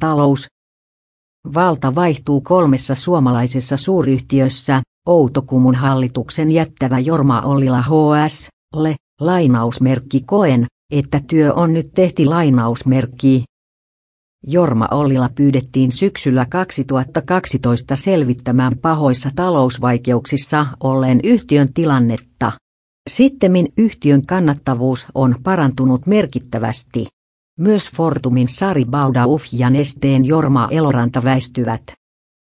Talous. Valta vaihtuu kolmessa suomalaisessa suuryhtiössä, Outokumun hallituksen jättävä Jorma Ollila HS, le, lainausmerkki koen, että työ on nyt tehty lainausmerkki. Jorma Ollila pyydettiin syksyllä 2012 selvittämään pahoissa talousvaikeuksissa olleen yhtiön tilannetta. Sittemmin yhtiön kannattavuus on parantunut merkittävästi. Myös Fortumin Sari Baudauf ja Nesteen Jorma Eloranta väistyvät.